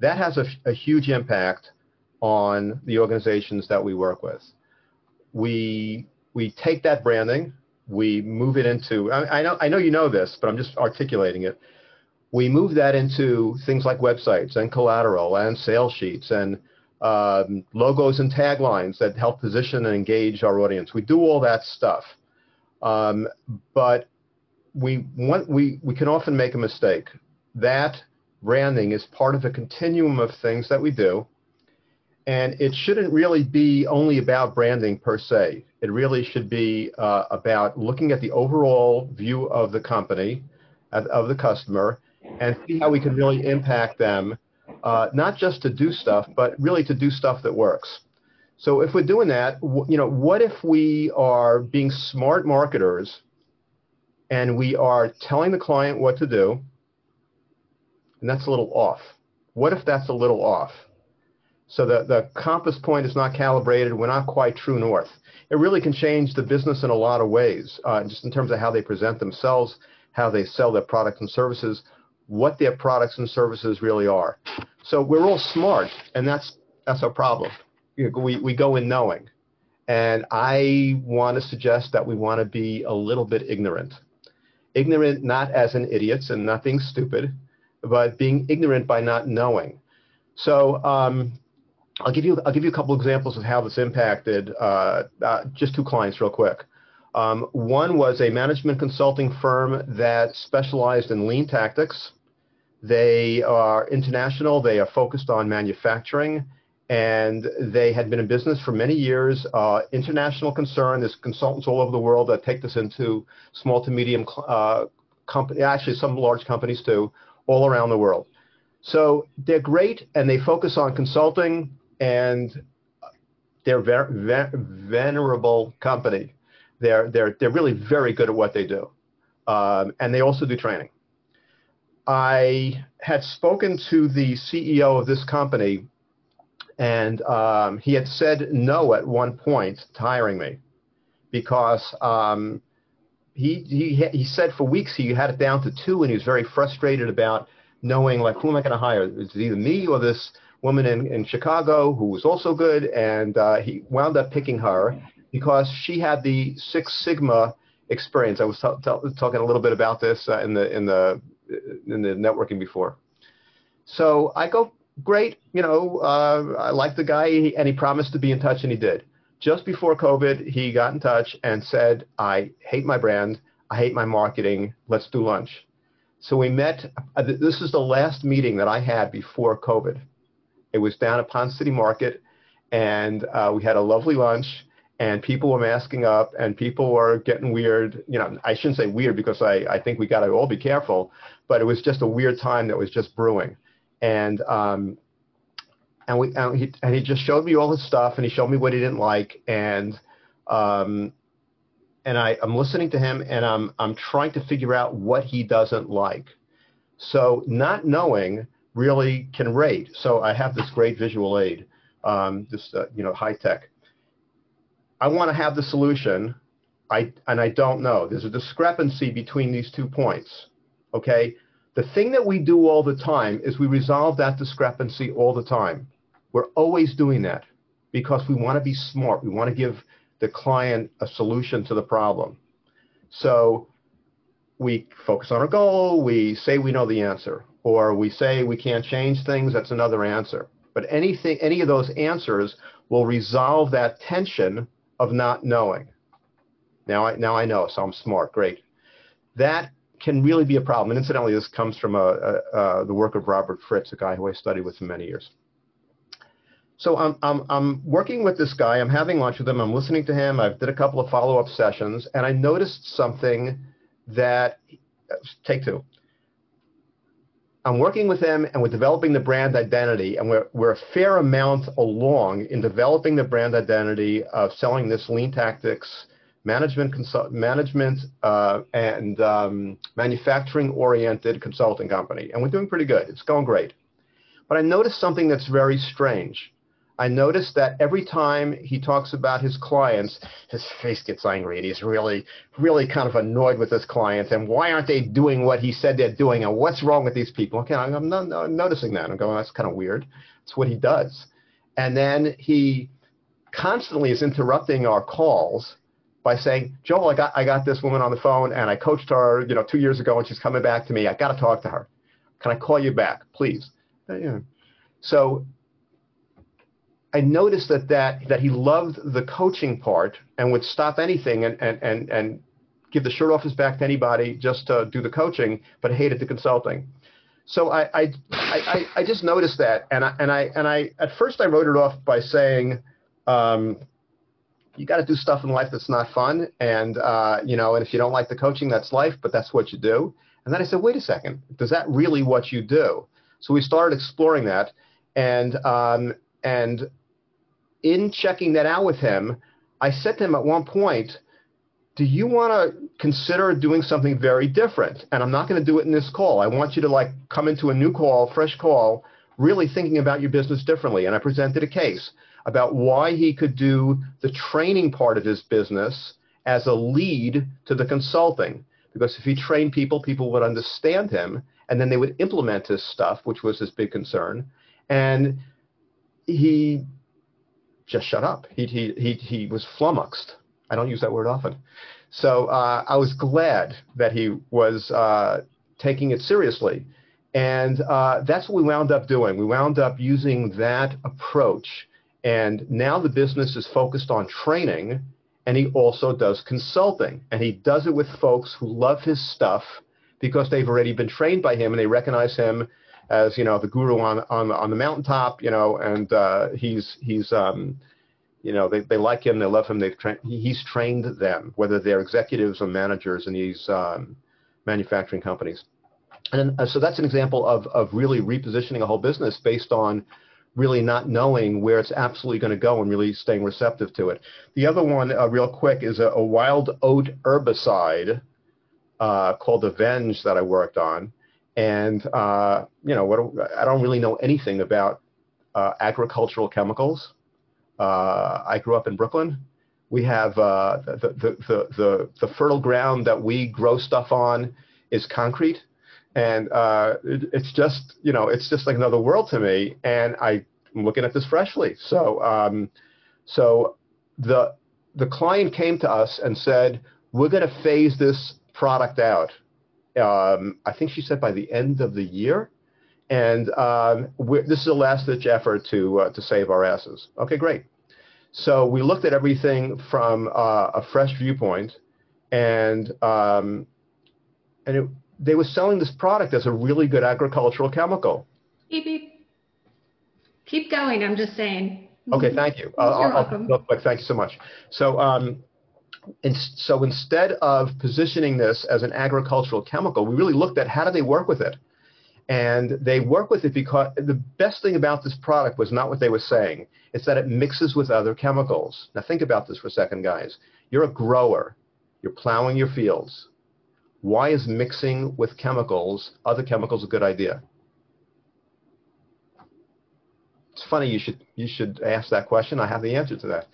that has a, a huge impact on the organizations that we work with. We we take that branding, we move it into. I, I know I know you know this, but I'm just articulating it. We move that into things like websites and collateral and sales sheets and um, logos and taglines that help position and engage our audience. We do all that stuff, um, but we want we we can often make a mistake. That branding is part of a continuum of things that we do. and it shouldn't really be only about branding per se. It really should be uh, about looking at the overall view of the company, of, of the customer, and see how we can really impact them, uh, not just to do stuff, but really to do stuff that works. So if we're doing that, you know, what if we are being smart marketers and we are telling the client what to do, and that's a little off. What if that's a little off? So the, the compass point is not calibrated. We're not quite true north. It really can change the business in a lot of ways, uh, just in terms of how they present themselves, how they sell their products and services, what their products and services really are. So we're all smart, and that's that's our problem. We, we go in knowing. And I want to suggest that we want to be a little bit ignorant. Ignorant not as in idiots and nothing stupid, but being ignorant by not knowing. So um, I'll give you I'll give you a couple examples of how this impacted uh, uh, just two clients real quick. Um, one was a management consulting firm that specialized in lean tactics. They are international. They are focused on manufacturing, and they had been in business for many years. Uh, international concern. There's consultants all over the world that take this into small to medium uh, company, actually some large companies too, all around the world. So they're great, and they focus on consulting, and they're ver- ver- venerable company. They're they're they're really very good at what they do, um, and they also do training. I had spoken to the CEO of this company, and um, he had said no at one point to hiring me because um, he, he, he said for weeks he had it down to two, and he was very frustrated about knowing, like, who am I going to hire? It's either me or this woman in, in Chicago who was also good, and uh, he wound up picking her because she had the Six Sigma experience. I was t- t- talking a little bit about this uh, in the in the in the networking before. So I go, great, you know, uh, I like the guy, and he promised to be in touch, and he did. Just before COVID, he got in touch and said, I hate my brand, I hate my marketing, let's do lunch. So we met, uh, this is the last meeting that I had before COVID. It was down at Ponce City Market, and uh, we had a lovely lunch and people were masking up and people were getting weird. You know, I shouldn't say weird because I, I think we got to all be careful, but it was just a weird time that was just brewing. And, um, and we, and he, and he just showed me all his stuff and he showed me what he didn't like. And, um, and I'm listening to him and I'm, I'm trying to figure out what he doesn't like. So not knowing really can rate. So I have this great visual aid, um, this, uh, you know, high tech I want to have the solution, I, and I don't know. There's a discrepancy between these two points, okay? The thing that we do all the time is we resolve that discrepancy all the time. We're always doing that because we want to be smart. We want to give the client a solution to the problem. So we focus on our goal, we say we know the answer, or we say we can't change things, that's another answer. But anything, any of those answers will resolve that tension of not knowing. Now I, now I know, so I'm smart. Great. That can really be a problem. And incidentally, this comes from a, a, a, the work of Robert Fritz, a guy who I studied with for many years. So I'm, I'm, I'm working with this guy. I'm having lunch with him. I'm listening to him. I've did a couple of follow-up sessions, and I noticed something that, take two. I'm working with them and we're developing the brand identity and we're, we're a fair amount along in developing the brand identity of selling this lean tactics management consult, management uh, and um, manufacturing oriented consulting company and we're doing pretty good it's going great but i noticed something that's very strange I noticed that every time he talks about his clients, his face gets angry and he's really, really kind of annoyed with his clients. And why aren't they doing what he said they're doing? And what's wrong with these people? Okay, I'm, not, I'm noticing that. I'm going, that's kind of weird. It's what he does. And then he constantly is interrupting our calls by saying, Joel, I got, I got this woman on the phone and I coached her, you know, two years ago and she's coming back to me. I got to talk to her. Can I call you back, please? So I noticed that, that that he loved the coaching part and would stop anything and, and, and, and give the shirt off his back to anybody just to do the coaching, but hated the consulting. So I, I, I, I just noticed that, and I, and I, and I, at first I wrote it off by saying, um, you got to do stuff in life that's not fun, and uh, you know, and if you don't like the coaching, that's life, but that's what you do. And then I said, wait a second, does that really what you do? So we started exploring that, and um, and in checking that out with him, I said to him at one point, do you want to consider doing something very different? And I'm not going to do it in this call. I want you to like come into a new call, fresh call, really thinking about your business differently. And I presented a case about why he could do the training part of his business as a lead to the consulting. Because if he trained people, people would understand him and then they would implement his stuff, which was his big concern. And he just shut up. He, he, he, he was flummoxed. I don't use that word often. So uh, I was glad that he was uh, taking it seriously. And uh, that's what we wound up doing. We wound up using that approach. And now the business is focused on training, and he also does consulting. And he does it with folks who love his stuff because they've already been trained by him and they recognize him as you know the guru on on on the mountaintop. You know, and uh, he's he's um, you know, they, they like him, they love him, they've tra- he's trained them, whether they're executives or managers in these um, manufacturing companies. And uh, so that's an example of, of really repositioning a whole business based on really not knowing where it's absolutely going to go and really staying receptive to it. The other one, uh, real quick, is a, a wild oat herbicide uh, called Avenge that I worked on. And, uh, you know, what, I don't really know anything about uh, agricultural chemicals. Uh, I grew up in Brooklyn. We have uh, the, the, the, the, the fertile ground that we grow stuff on is concrete. And uh, it, it's just, you know, it's just like another world to me. And I'm looking at this freshly. So, um, so the, the client came to us and said, we're going to phase this product out. Um, I think she said by the end of the year. And um, this is a last-ditch effort to uh, to save our asses. Okay, great. So we looked at everything from uh, a fresh viewpoint, and um, and it, they were selling this product as a really good agricultural chemical. Beep beep. Keep going. I'm just saying. Okay, thank you. You're I'll, welcome. I'll, thank you so much. So, um, and so instead of positioning this as an agricultural chemical, we really looked at how do they work with it. And they work with it because the best thing about this product was not what they were saying. It's that it mixes with other chemicals. Now think about this for a second, guys. You're a grower. You're plowing your fields. Why is mixing with chemicals, other chemicals, a good idea? It's funny you should you should ask that question. I have the answer to that.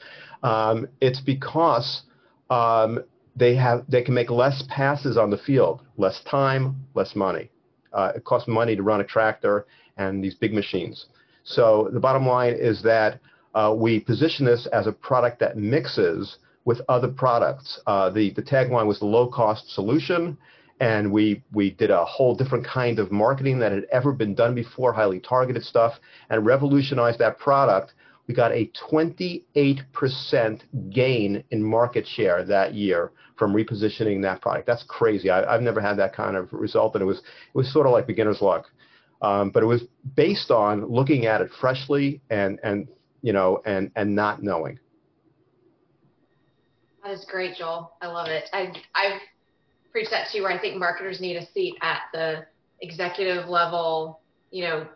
Um, it's because um, they have they can make less passes on the field, less time, less money. Uh, it costs money to run a tractor and these big machines. So the bottom line is that uh, we position this as a product that mixes with other products. Uh, the, the tagline was the low-cost solution, and we, we did a whole different kind of marketing that had ever been done before, highly targeted stuff, and revolutionized that product. We got a 28% gain in market share that year from repositioning that product. That's crazy. I, have never had that kind of result, and it was it was sort of like beginner's luck. Um, but it was based on looking at it freshly and and you know and and not knowing. That is great, Joel. I love it. I I've preached that too, where I think marketers need a seat at the executive level. You know,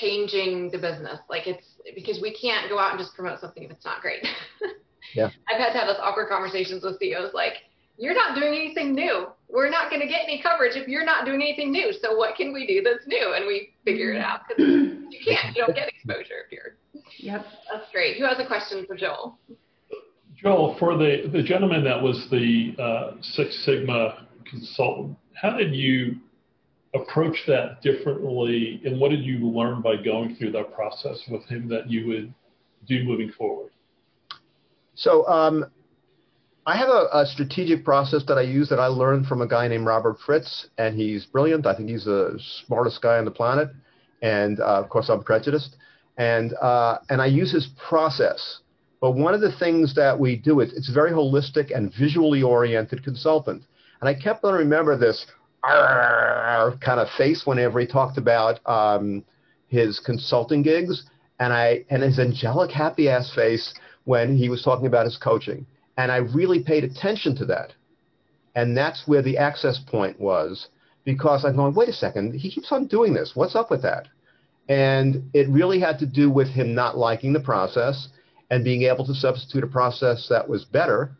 changing the business. Like it's because we can't go out and just promote something if it's not great. yeah. I've had to have those awkward conversations with CEOs like, you're not doing anything new. We're not going to get any coverage if you're not doing anything new. So what can we do that's new? And we figure it out because you can't. You don't get exposure if you're. Yep. That's great. Who has a question for Joel? Joel, for the, the gentleman that was the uh, Six Sigma consultant, how did you approach that differently and what did you learn by going through that process with him that you would do moving forward? So um, I have a, a, strategic process that I use that I learned from a guy named Robert Fritz, and he's brilliant. I think he's the smartest guy on the planet, and uh, of course I'm prejudiced, and uh, and I use his process. But one of the things that we do is it's a very holistic and visually oriented consultant. And I kept on remember this. kind of face whenever he talked about um, his consulting gigs, and I and his angelic happy ass face when he was talking about his coaching, and I really paid attention to that, and that's where the access point was because I'm going, wait a second, he keeps on doing this. What's up with that? And it really had to do with him not liking the process and being able to substitute a process that was better,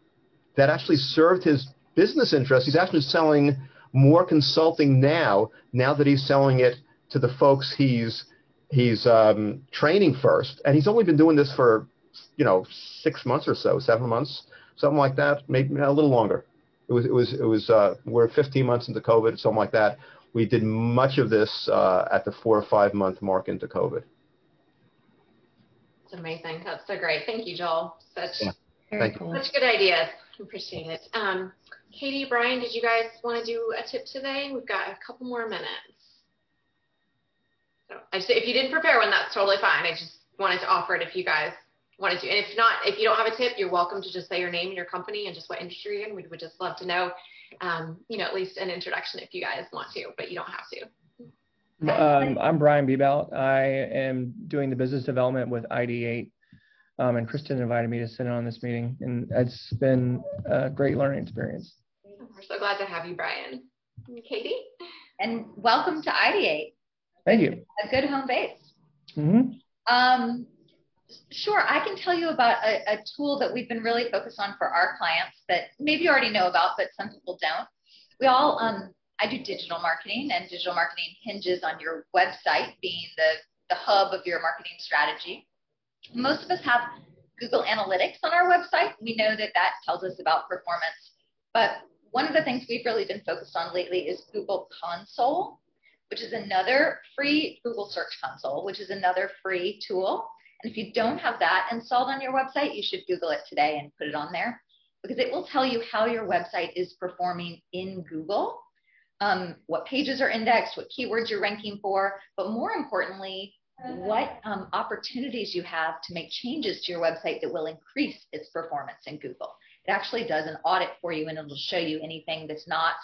that actually served his business interests. He's actually selling more consulting now, now that he's selling it to the folks he's he's um, training first. And he's only been doing this for, you know, six months or so, seven months, something like that, maybe a little longer. It was, it was, it was, uh, we're 15 months into COVID, something like that. We did much of this uh, at the four or five month mark into COVID. That's amazing. That's so great. Thank you, Joel. Such, yeah. Thank cool. such good ideas. Appreciate it. Um, Katie, Brian, did you guys want to do a tip today? We've got a couple more minutes. So I just, if you didn't prepare one, that's totally fine. I just wanted to offer it if you guys wanted to. And if not, if you don't have a tip, you're welcome to just say your name and your company and just what industry you're in. We would just love to know, um, you know, at least an introduction if you guys want to, but you don't have to. Um, I'm Brian Biebelt. I am doing the business development with ID8. Um, and Kristen invited me to sit in on this meeting, and it's been a great learning experience. We're so glad to have you, Brian. Katie? And welcome to ID8. Thank you. A good home base. Mm-hmm. Um, Sure, I can tell you about a, a, tool that we've been really focused on for our clients that maybe you already know about, but some people don't. We all, um, I do digital marketing, and digital marketing hinges on your website being the, the hub of your marketing strategy. Most of us have Google Analytics on our website. We know that that tells us about performance. But one of the things we've really been focused on lately is Google Console, which is another free Google Search Console, which is another free tool and if you don't have that installed on your website, you should Google it today and put it on there because it will tell you how your website is performing in Google, um, what pages are indexed, what keywords you're ranking for, but more importantly, what um, opportunities you have to make changes to your website that will increase its performance in Google. It actually does an audit for you and it'll show you anything that's not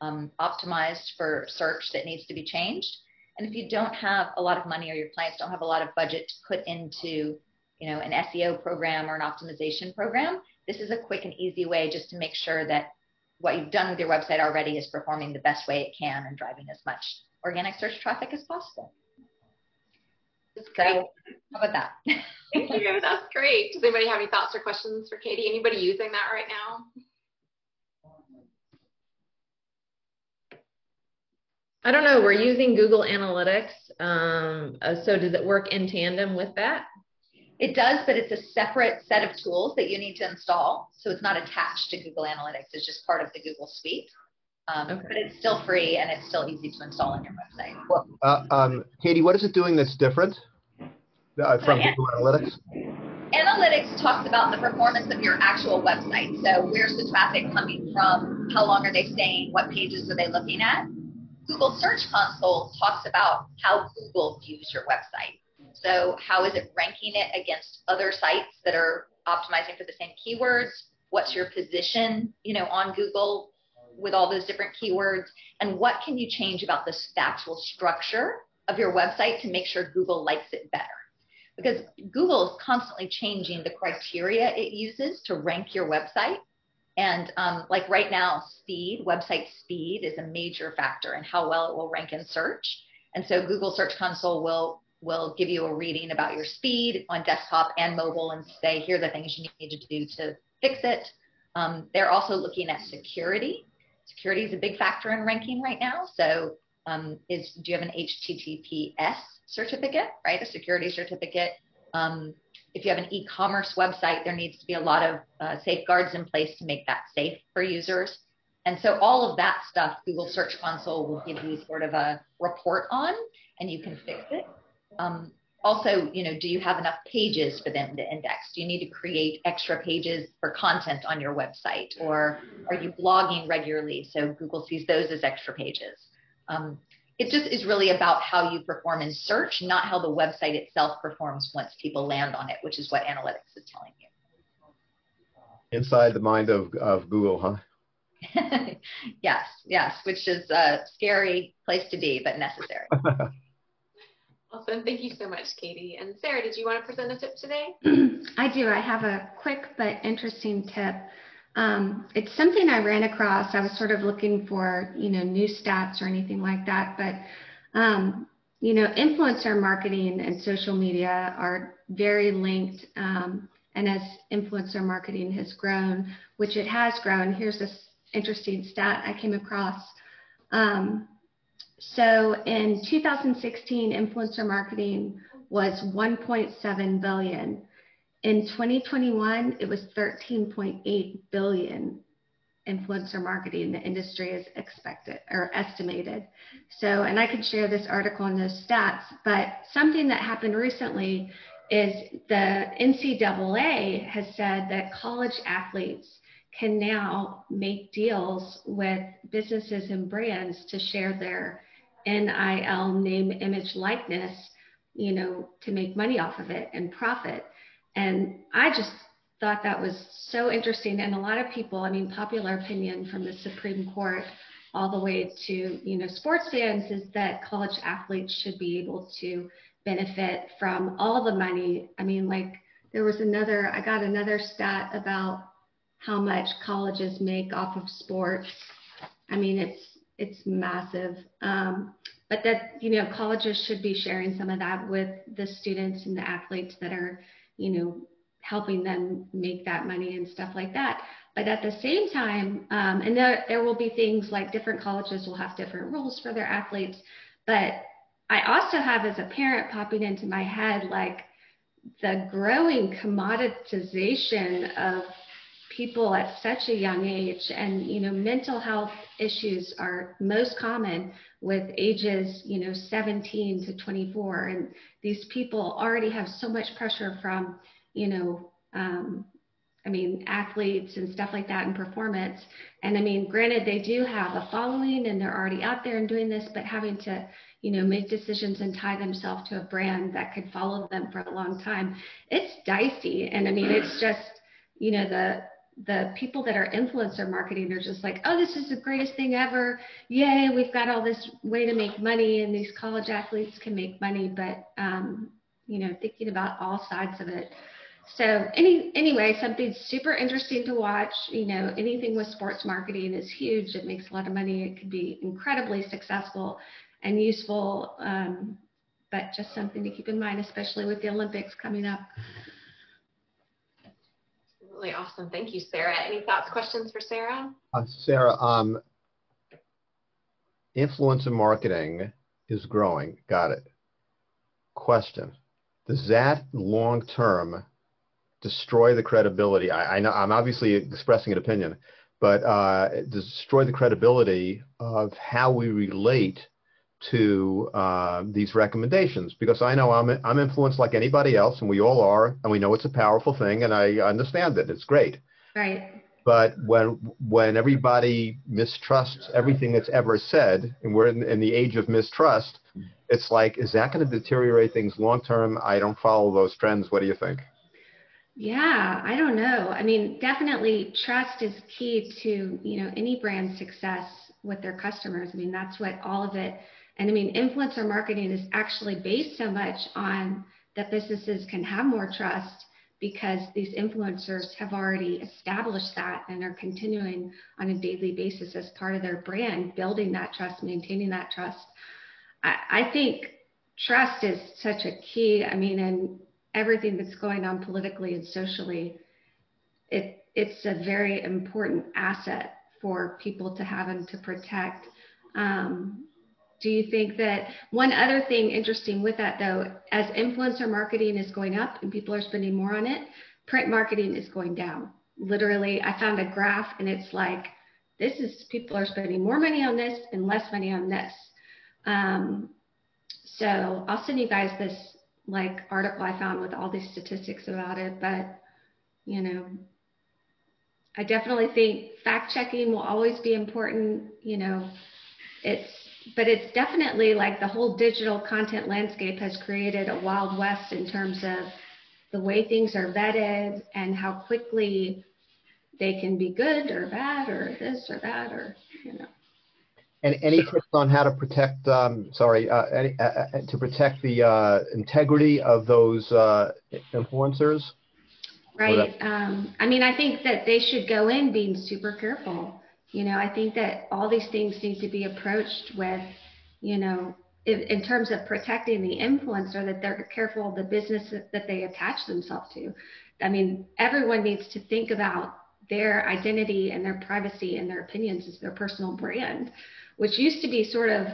um, optimized for search that needs to be changed. And if you don't have a lot of money or your clients don't have a lot of budget to put into, you know, an SEO program or an optimization program, this is a quick and easy way just to make sure that what you've done with your website already is performing the best way it can and driving as much organic search traffic as possible. That's great. So, how about that? Thank you. That's great. Does anybody have any thoughts or questions for Katie? Anybody using that right now? I don't know. We're using Google Analytics. Um, uh, so does it work in tandem with that? It does, but it's a separate set of tools that you need to install. So it's not attached to Google Analytics. It's just part of the Google Suite. Um, okay. But it's still free and it's still easy to install on your website. Well, uh, um, Katie, what is it doing that's different uh, from Google Analytics? Analytics talks about the performance of your actual website. So where's the traffic coming from? How long are they staying? What pages are they looking at? Google Search Console talks about how Google views your website. So how is it ranking it against other sites that are optimizing for the same keywords? What's your position, you know, on Google with all those different keywords? And what can you change about the factual structure of your website to make sure Google likes it better? Because Google is constantly changing the criteria it uses to rank your website. And um, like right now, speed, website speed is a major factor in how well it will rank in search. And so Google Search Console will will give you a reading about your speed on desktop and mobile and say, here are the things you need to do to fix it. Um, they're also looking at security. Security is a big factor in ranking right now. So um, is do you have an HTTPS certificate, right? A security certificate. Um, if you have an e-commerce website, there needs to be a lot of uh, safeguards in place to make that safe for users. And so all of that stuff, Google Search Console will give you sort of a report on, and you can fix it. Um, also, you know, do you have enough pages for them to index? Do you need to create extra pages for content on your website, or are you blogging regularly so Google sees those as extra pages? Um, it just is really about how you perform in search, not how the website itself performs once people land on it, which is what analytics is telling you. Inside the mind of, of Google, huh? yes, yes, which is a scary place to be, but necessary. awesome. Thank you so much, Katie. And Sarah, did you want to present a tip today? I do. I have a quick but interesting tip. Um, it's something I ran across. I was sort of looking for, you know, new stats or anything like that. But, um, you know, influencer marketing and social media are very linked. Um, and as influencer marketing has grown, which it has grown, here's this interesting stat I came across. Um, so in 2016, influencer marketing was 1.7 billion. In 2021, it was 13.8 billion influencer marketing the industry is expected or estimated. So, and I could share this article and those stats, but something that happened recently is the NCAA has said that college athletes can now make deals with businesses and brands to share their NIL name, image, likeness, you know, to make money off of it and profit. And I just thought that was so interesting. And a lot of people, I mean, popular opinion from the Supreme Court all the way to, you know, sports fans is that college athletes should be able to benefit from all the money. I mean, like there was another, I got another stat about how much colleges make off of sports. I mean, it's, it's massive. Um, but that, you know, colleges should be sharing some of that with the students and the athletes that are you know, helping them make that money and stuff like that. But at the same time, um, and there, there will be things like different colleges will have different rules for their athletes. But I also have as a parent popping into my head like the growing commoditization of people at such a young age and you know mental health issues are most common with ages you know 17 to 24 and these people already have so much pressure from you know um, i mean athletes and stuff like that and performance. And i mean granted they do have a following and they're already out there and doing this but having to you know make decisions and tie themselves to a brand that could follow them for a long time it's dicey. And i mean it's just you know the the people that are influencer marketing are just like, oh, this is the greatest thing ever. Yay, we've got all this way to make money, and these college athletes can make money. But, um, you know, thinking about all sides of it. So, any, anyway, something super interesting to watch. You know, anything with sports marketing is huge. It makes a lot of money. It could be incredibly successful and useful, um, but just something to keep in mind, especially with the Olympics coming up. Really awesome. Thank you, Sarah. Any thoughts, questions for Sarah? Uh, Sarah, um, influencer marketing is growing. Got it. Question. Does that long term destroy the credibility? I, I, know I'm obviously expressing an opinion, but uh, destroy the credibility of how we relate to uh, these recommendations because I know I'm I'm influenced like anybody else, and we all are, and we know it's a powerful thing, and I understand it. It's great. Right. But when when everybody mistrusts everything that's ever said, and we're in, in the age of mistrust, it's like, is that going to deteriorate things long term? I don't follow those trends. What do you think? Yeah, I don't know. I mean, definitely trust is key to you know any brand success with their customers. I mean, that's what all of it and I mean, influencer marketing is actually based so much on that businesses can have more trust because these influencers have already established that and are continuing on a daily basis as part of their brand, building that trust, maintaining that trust. I, I think trust is such a key. I mean, and everything that's going on politically and socially, it, it's a very important asset for people to have and to protect. Um, do you think that one other thing interesting with that though, as influencer marketing is going up and people are spending more on it, print marketing is going down. Literally, I found a graph and it's like, this is people are spending more money on this and less money on this. Um, so I'll send you guys this like article I found with all these statistics about it, but you know, I definitely think fact checking will always be important. You know, it's but it's definitely like the whole digital content landscape has created a wild west in terms of the way things are vetted and how quickly they can be good or bad or this or that or you know. And any tips on how to protect? Um, sorry, uh, any, uh, uh to protect the uh, integrity of those uh, influencers. Right. Um, I mean, I think that they should go in being super careful. You know, I think that all these things need to be approached with, you know, in, in terms of protecting the influencer, that they're careful of the business that they attach themselves to. I mean, everyone needs to think about their identity and their privacy and their opinions as their personal brand, which used to be sort of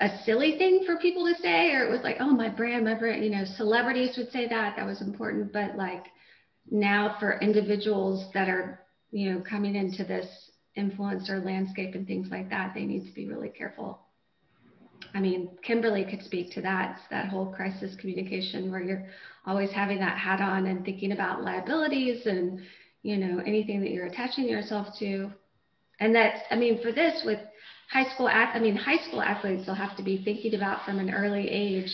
a silly thing for people to say, or it was like, oh, my brand, my brand, you know, celebrities would say that, that was important. But like now for individuals that are, you know, coming into this influencer landscape and things like that, they need to be really careful. I mean, Kimberly could speak to that. It's that whole crisis communication where you're always having that hat on and thinking about liabilities and you know, anything that you're attaching yourself to. And that's, I mean, for this with high school, I mean, high school athletes will have to be thinking about from an early age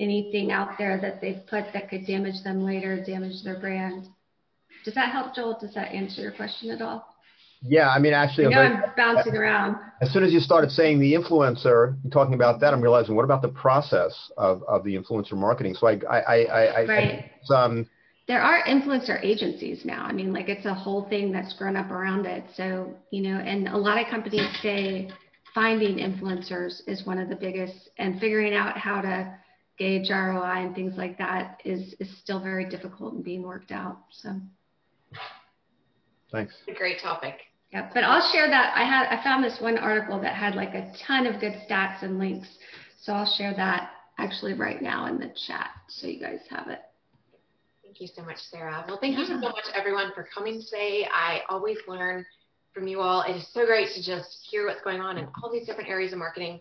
anything out there that they've put that could damage them later, damage their brand. Does that help, Joel? Does that answer your question at all? Yeah, I mean, actually, I know I'm bouncing around. As soon as you started saying the influencer, you're talking about that, I'm realizing what about the process of, of the influencer marketing? So I, I, I, I, right. I um, there are influencer agencies now. I mean, like it's a whole thing that's grown up around it. So, you know, and a lot of companies say finding influencers is one of the biggest and figuring out how to gauge ROI and things like that is, is still very difficult and being worked out. So thanks. a great topic. Yeah, but I'll share that. I had I found this one article that had like a ton of good stats and links. So I'll share that actually right now in the chat so you guys have it. Thank you so much, Sarah. Well, thank you so much, everyone, for coming today. I always learn from you all. It is so great to just hear what's going on in all these different areas of marketing.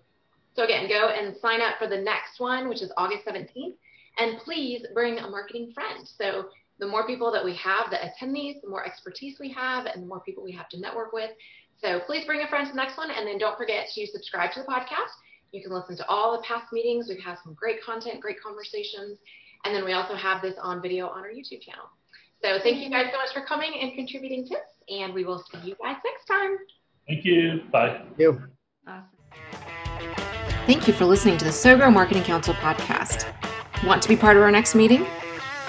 So again, go and sign up for the next one, which is August 17th. And please bring a marketing friend. So the more people that we have that attend these, the more expertise we have and the more people we have to network with. So please bring a friend to the next one. And then don't forget to subscribe to the podcast. You can listen to all the past meetings. We've had some great content, great conversations. And then we also have this on video on our YouTube channel. So thank you guys so much for coming and contributing tips, and we will see you guys next time. Thank you. Bye. Thank you. Awesome. Thank you for listening to the SoGrow Marketing Council podcast. Want to be part of our next meeting?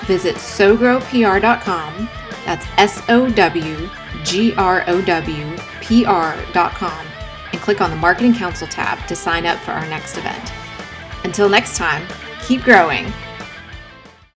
Visit sogrowpr.com. That's S O W G R O W P R.com and click on the Marketing Council tab to sign up for our next event. Until next time, keep growing